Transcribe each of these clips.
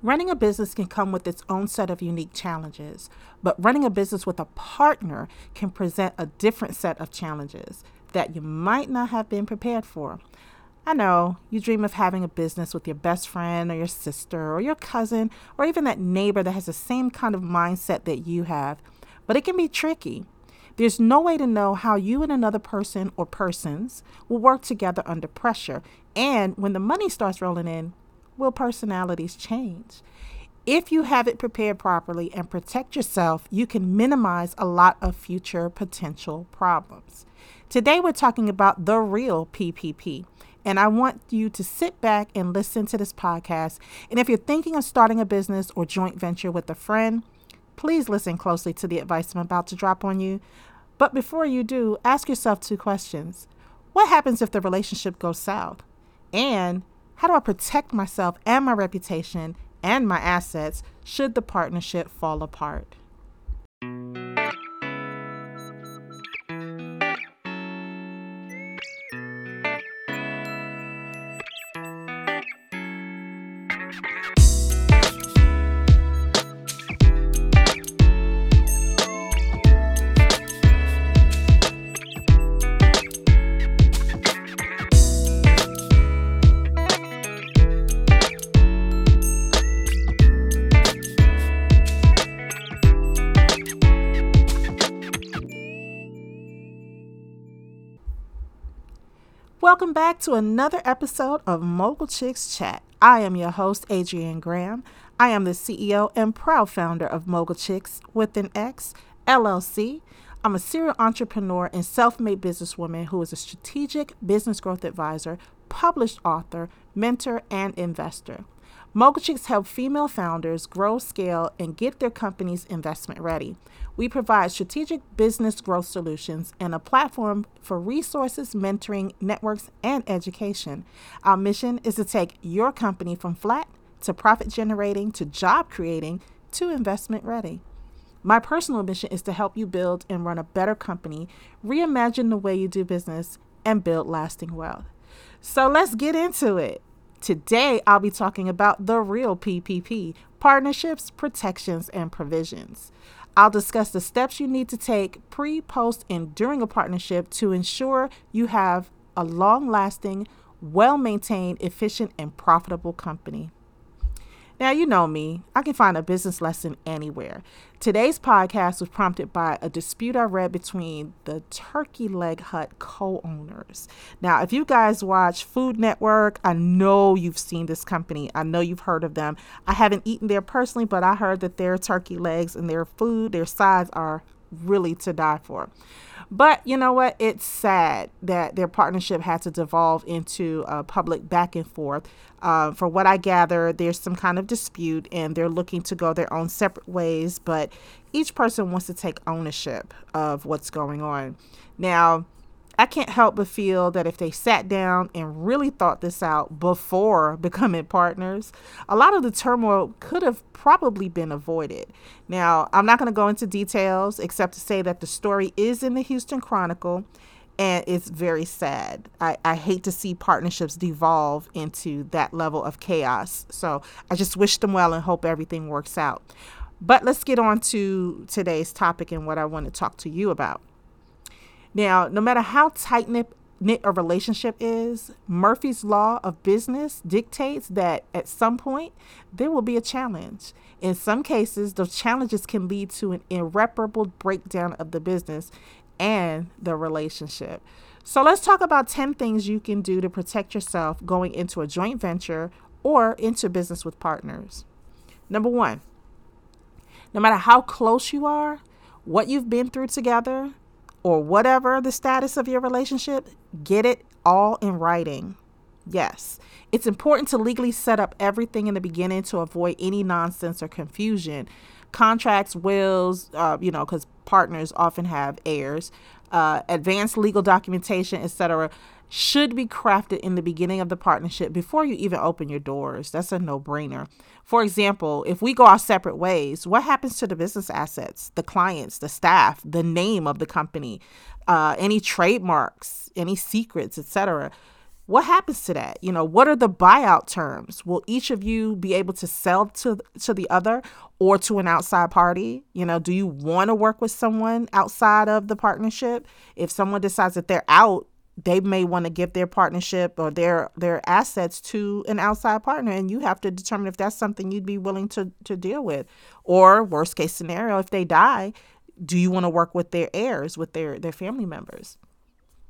Running a business can come with its own set of unique challenges, but running a business with a partner can present a different set of challenges that you might not have been prepared for. I know you dream of having a business with your best friend or your sister or your cousin or even that neighbor that has the same kind of mindset that you have, but it can be tricky. There's no way to know how you and another person or persons will work together under pressure. And when the money starts rolling in, will personalities change? If you have it prepared properly and protect yourself, you can minimize a lot of future potential problems. Today, we're talking about the real PPP. And I want you to sit back and listen to this podcast. And if you're thinking of starting a business or joint venture with a friend, please listen closely to the advice I'm about to drop on you. But before you do, ask yourself two questions What happens if the relationship goes south? And how do I protect myself and my reputation and my assets should the partnership fall apart? Welcome back to another episode of Mogul Chicks Chat. I am your host, Adrienne Graham. I am the CEO and proud founder of Mogul Chicks with an X LLC. I'm a serial entrepreneur and self made businesswoman who is a strategic business growth advisor, published author, mentor, and investor. Mogul Chicks help female founders grow, scale, and get their companies investment ready. We provide strategic business growth solutions and a platform for resources, mentoring, networks, and education. Our mission is to take your company from flat to profit generating to job creating to investment ready. My personal mission is to help you build and run a better company, reimagine the way you do business, and build lasting wealth. So let's get into it. Today, I'll be talking about the real PPP partnerships, protections, and provisions. I'll discuss the steps you need to take pre, post, and during a partnership to ensure you have a long lasting, well maintained, efficient, and profitable company. Now, you know me, I can find a business lesson anywhere. Today's podcast was prompted by a dispute I read between the Turkey Leg Hut co owners. Now, if you guys watch Food Network, I know you've seen this company. I know you've heard of them. I haven't eaten there personally, but I heard that their turkey legs and their food, their sides are really to die for. But you know what? It's sad that their partnership had to devolve into a public back and forth. Uh, for what I gather, there's some kind of dispute and they're looking to go their own separate ways, but each person wants to take ownership of what's going on. Now, I can't help but feel that if they sat down and really thought this out before becoming partners, a lot of the turmoil could have probably been avoided. Now, I'm not going to go into details except to say that the story is in the Houston Chronicle and it's very sad. I, I hate to see partnerships devolve into that level of chaos. So I just wish them well and hope everything works out. But let's get on to today's topic and what I want to talk to you about. Now, no matter how tight knit a relationship is, Murphy's Law of Business dictates that at some point there will be a challenge. In some cases, those challenges can lead to an irreparable breakdown of the business and the relationship. So, let's talk about 10 things you can do to protect yourself going into a joint venture or into business with partners. Number one, no matter how close you are, what you've been through together, or whatever the status of your relationship, get it all in writing. Yes, it's important to legally set up everything in the beginning to avoid any nonsense or confusion. Contracts, wills, uh, you know, because partners often have heirs, uh, advanced legal documentation, etc should be crafted in the beginning of the partnership before you even open your doors. That's a no brainer. For example, if we go our separate ways, what happens to the business assets, the clients, the staff, the name of the company, uh, any trademarks, any secrets, etc.? what happens to that? You know, what are the buyout terms? Will each of you be able to sell to to the other or to an outside party? You know, do you want to work with someone outside of the partnership? If someone decides that they're out, they may want to give their partnership or their their assets to an outside partner and you have to determine if that's something you'd be willing to to deal with. Or worst case scenario, if they die, do you want to work with their heirs, with their their family members?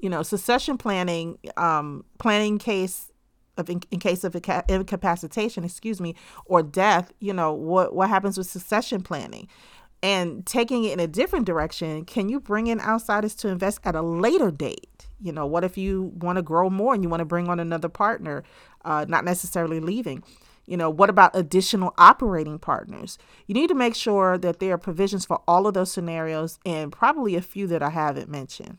you know, succession planning, um, planning case of in, in case of incapacitation, excuse me, or death. You know, what what happens with succession planning? And taking it in a different direction, can you bring in outsiders to invest at a later date? You know, what if you want to grow more and you want to bring on another partner, uh, not necessarily leaving? You know, what about additional operating partners? You need to make sure that there are provisions for all of those scenarios and probably a few that I haven't mentioned.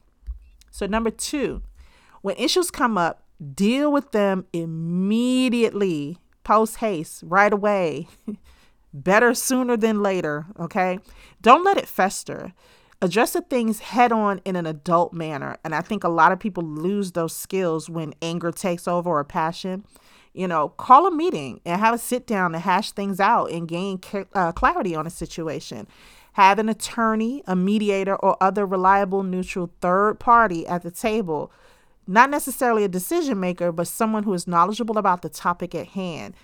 So, number two, when issues come up, deal with them immediately, post haste, right away. Better sooner than later, okay? Don't let it fester. Address the things head on in an adult manner. And I think a lot of people lose those skills when anger takes over or passion. You know, call a meeting and have a sit down to hash things out and gain uh, clarity on a situation. Have an attorney, a mediator, or other reliable neutral third party at the table. Not necessarily a decision maker, but someone who is knowledgeable about the topic at hand.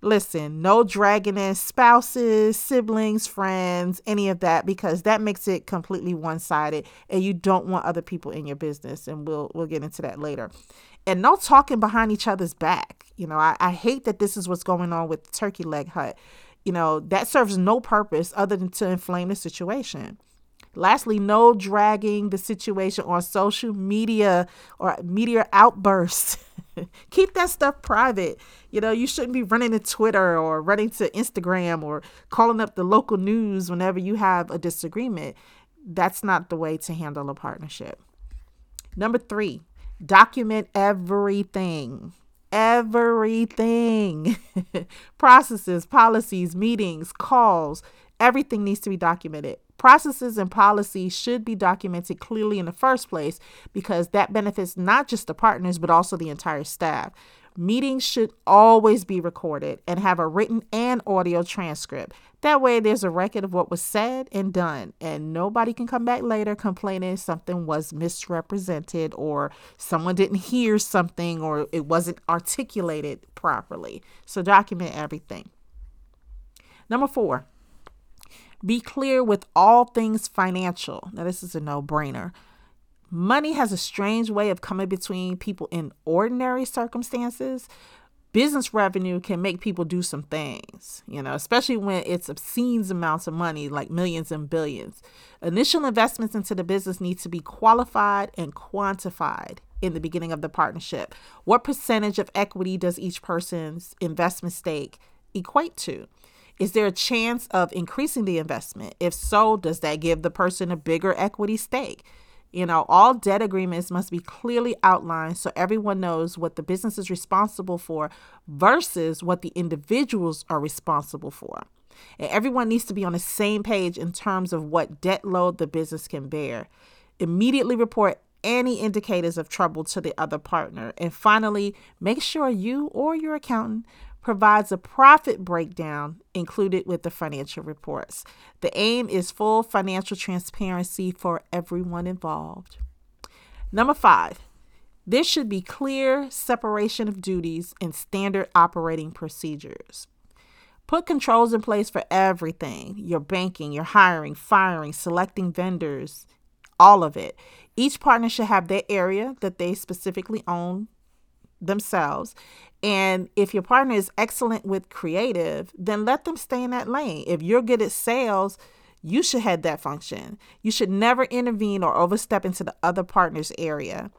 Listen, no dragging in spouses, siblings, friends, any of that, because that makes it completely one sided and you don't want other people in your business. And we'll we'll get into that later. And no talking behind each other's back. You know, I, I hate that this is what's going on with Turkey Leg Hut you know, that serves no purpose other than to inflame the situation. Lastly, no dragging the situation on social media or media outbursts. Keep that stuff private. You know, you shouldn't be running to Twitter or running to Instagram or calling up the local news whenever you have a disagreement. That's not the way to handle a partnership. Number three, document everything everything processes, policies, meetings, calls, everything needs to be documented. Processes and policies should be documented clearly in the first place because that benefits not just the partners but also the entire staff. Meetings should always be recorded and have a written and audio transcript. That way, there's a record of what was said and done, and nobody can come back later complaining something was misrepresented or someone didn't hear something or it wasn't articulated properly. So, document everything. Number four, be clear with all things financial. Now, this is a no brainer. Money has a strange way of coming between people in ordinary circumstances. Business revenue can make people do some things, you know, especially when it's obscene amounts of money, like millions and billions. Initial investments into the business need to be qualified and quantified in the beginning of the partnership. What percentage of equity does each person's investment stake equate to? Is there a chance of increasing the investment? If so, does that give the person a bigger equity stake? You know, all debt agreements must be clearly outlined so everyone knows what the business is responsible for versus what the individuals are responsible for. And everyone needs to be on the same page in terms of what debt load the business can bear. Immediately report any indicators of trouble to the other partner. And finally, make sure you or your accountant provides a profit breakdown included with the financial reports. The aim is full financial transparency for everyone involved. Number five, there should be clear separation of duties and standard operating procedures. Put controls in place for everything your banking, your hiring, firing, selecting vendors, all of it. Each partner should have their area that they specifically own themselves and if your partner is excellent with creative, then let them stay in that lane. If you're good at sales, you should head that function. You should never intervene or overstep into the other partner's area.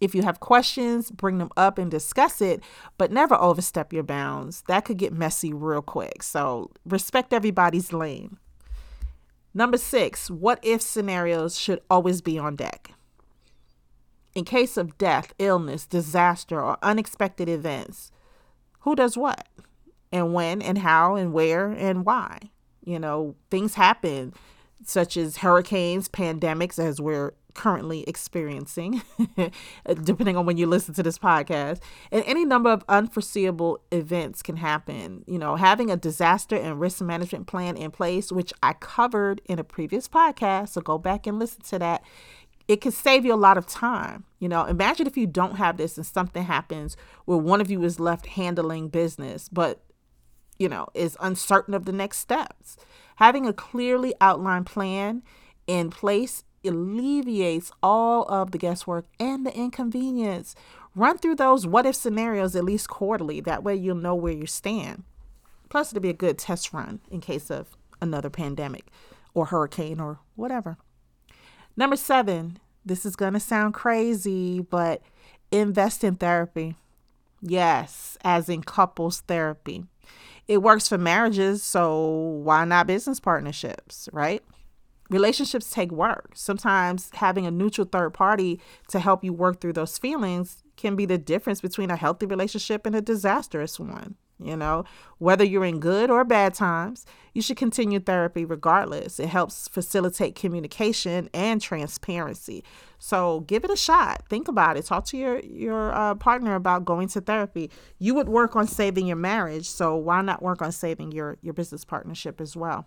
If you have questions, bring them up and discuss it, but never overstep your bounds. That could get messy real quick. So respect everybody's lane. Number six, what if scenarios should always be on deck in case of death, illness, disaster, or unexpected events, who does what? And when and how and where and why? You know, things happen such as hurricanes, pandemics, as we're currently experiencing, depending on when you listen to this podcast. And any number of unforeseeable events can happen. You know, having a disaster and risk management plan in place, which I covered in a previous podcast, so go back and listen to that. It can save you a lot of time. You know, imagine if you don't have this and something happens where one of you is left handling business, but, you know, is uncertain of the next steps. Having a clearly outlined plan in place alleviates all of the guesswork and the inconvenience. Run through those what if scenarios at least quarterly. That way you'll know where you stand. Plus, it'll be a good test run in case of another pandemic or hurricane or whatever. Number seven, this is going to sound crazy, but invest in therapy. Yes, as in couples therapy. It works for marriages, so why not business partnerships, right? relationships take work. Sometimes having a neutral third party to help you work through those feelings can be the difference between a healthy relationship and a disastrous one. You know, whether you're in good or bad times, you should continue therapy regardless. It helps facilitate communication and transparency. So give it a shot. Think about it. Talk to your your uh, partner about going to therapy. You would work on saving your marriage, so why not work on saving your your business partnership as well?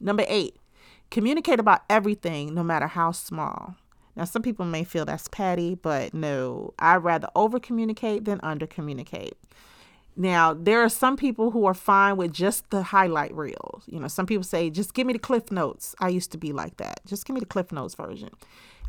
Number eight, Communicate about everything, no matter how small. Now, some people may feel that's petty, but no, I'd rather over communicate than under communicate. Now, there are some people who are fine with just the highlight reels. You know, some people say, just give me the Cliff Notes. I used to be like that. Just give me the Cliff Notes version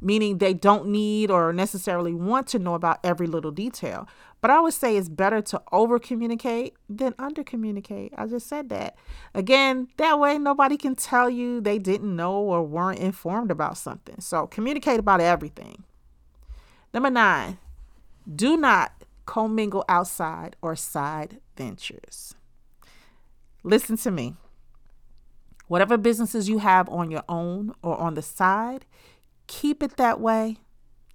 meaning they don't need or necessarily want to know about every little detail. But I would say it's better to over communicate than under communicate. I just said that. Again, that way nobody can tell you they didn't know or weren't informed about something. So communicate about everything. Number nine, do not commingle outside or side ventures. Listen to me. Whatever businesses you have on your own or on the side, Keep it that way.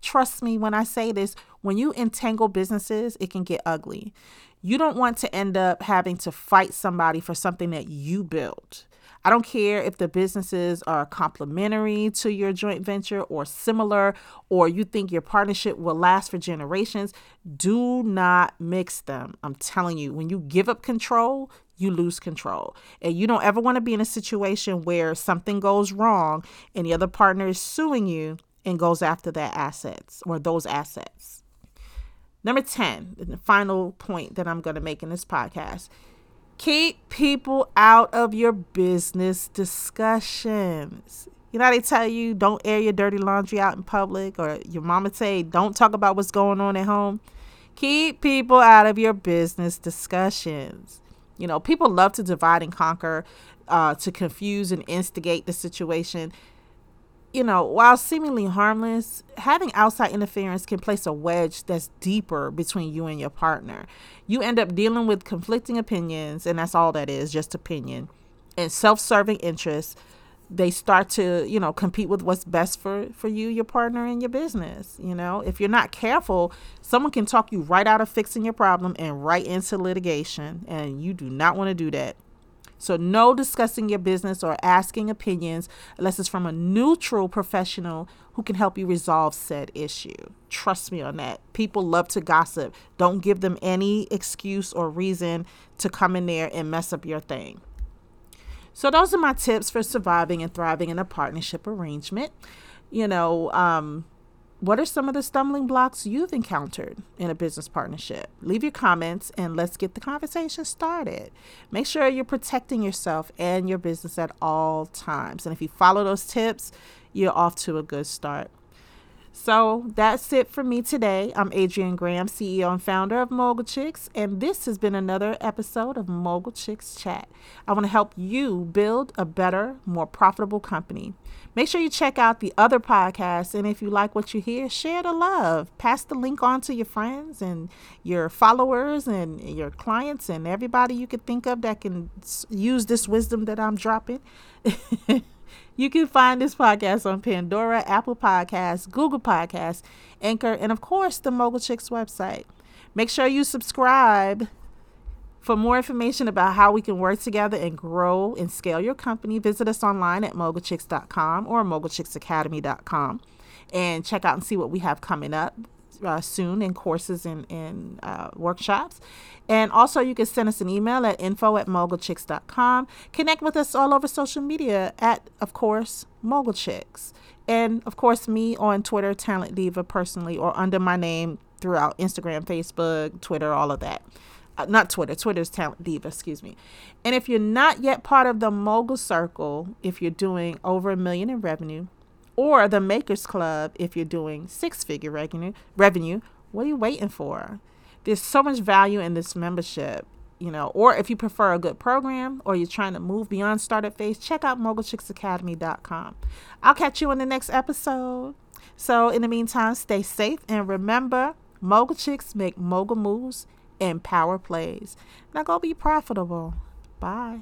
Trust me when I say this, when you entangle businesses, it can get ugly. You don't want to end up having to fight somebody for something that you built. I don't care if the businesses are complementary to your joint venture or similar, or you think your partnership will last for generations. Do not mix them. I'm telling you, when you give up control, you lose control. And you don't ever want to be in a situation where something goes wrong and the other partner is suing you and goes after that assets or those assets. Number 10, the final point that I'm going to make in this podcast keep people out of your business discussions. You know, they tell you don't air your dirty laundry out in public, or your mama say don't talk about what's going on at home. Keep people out of your business discussions. You know, people love to divide and conquer, uh, to confuse and instigate the situation. You know, while seemingly harmless, having outside interference can place a wedge that's deeper between you and your partner. You end up dealing with conflicting opinions, and that's all that is just opinion, and self serving interests they start to you know compete with what's best for for you your partner and your business you know? If you're not careful someone can talk you right out of fixing your problem and right into litigation and you do not want to do that so no discussing your business or asking opinions unless it's from a neutral professional who can help you resolve said issue. Trust me on that. People love to gossip. Don't give them any excuse or reason to come in there and mess up your thing. So those are my tips for surviving and thriving in a partnership arrangement. You know, um, what are some of the stumbling blocks you've encountered in a business partnership? Leave your comments and let's get the conversation started. Make sure you're protecting yourself and your business at all times. And if you follow those tips, you're off to a good start. So that's it for me today. I'm Adrienne Graham, CEO and founder of Mogul Chicks, and this has been another episode of Mogul Chicks Chat. I want to help you build a better, more profitable company. Make sure you check out the other podcasts, and if you like what you hear, share the love. Pass the link on to your friends and your followers and your clients and everybody you could think of that can use this wisdom that I'm dropping. You can find this podcast on Pandora, Apple Podcasts, Google Podcasts, Anchor, and of course, the Mogul Chicks website. Make sure you subscribe. For more information about how we can work together and grow and scale your company, visit us online at mogulchicks.com or mogulchicksacademy.com. and check out and see what we have coming up uh, soon in courses and, and uh, workshops. And also, you can send us an email at info at mogulchicks.com. Connect with us all over social media at, of course, mogulchicks. And, of course, me on Twitter, Talent Diva, personally, or under my name throughout Instagram, Facebook, Twitter, all of that. Uh, not Twitter, Twitter's Talent Diva, excuse me. And if you're not yet part of the Mogul Circle, if you're doing over a million in revenue, or the Makers Club if you're doing six figure revenue. What are you waiting for? There's so much value in this membership, you know, or if you prefer a good program or you're trying to move beyond startup phase, check out mogulchicksacademy.com. I'll catch you in the next episode. So, in the meantime, stay safe and remember mogul chicks make mogul moves and power plays. Now, go be profitable. Bye.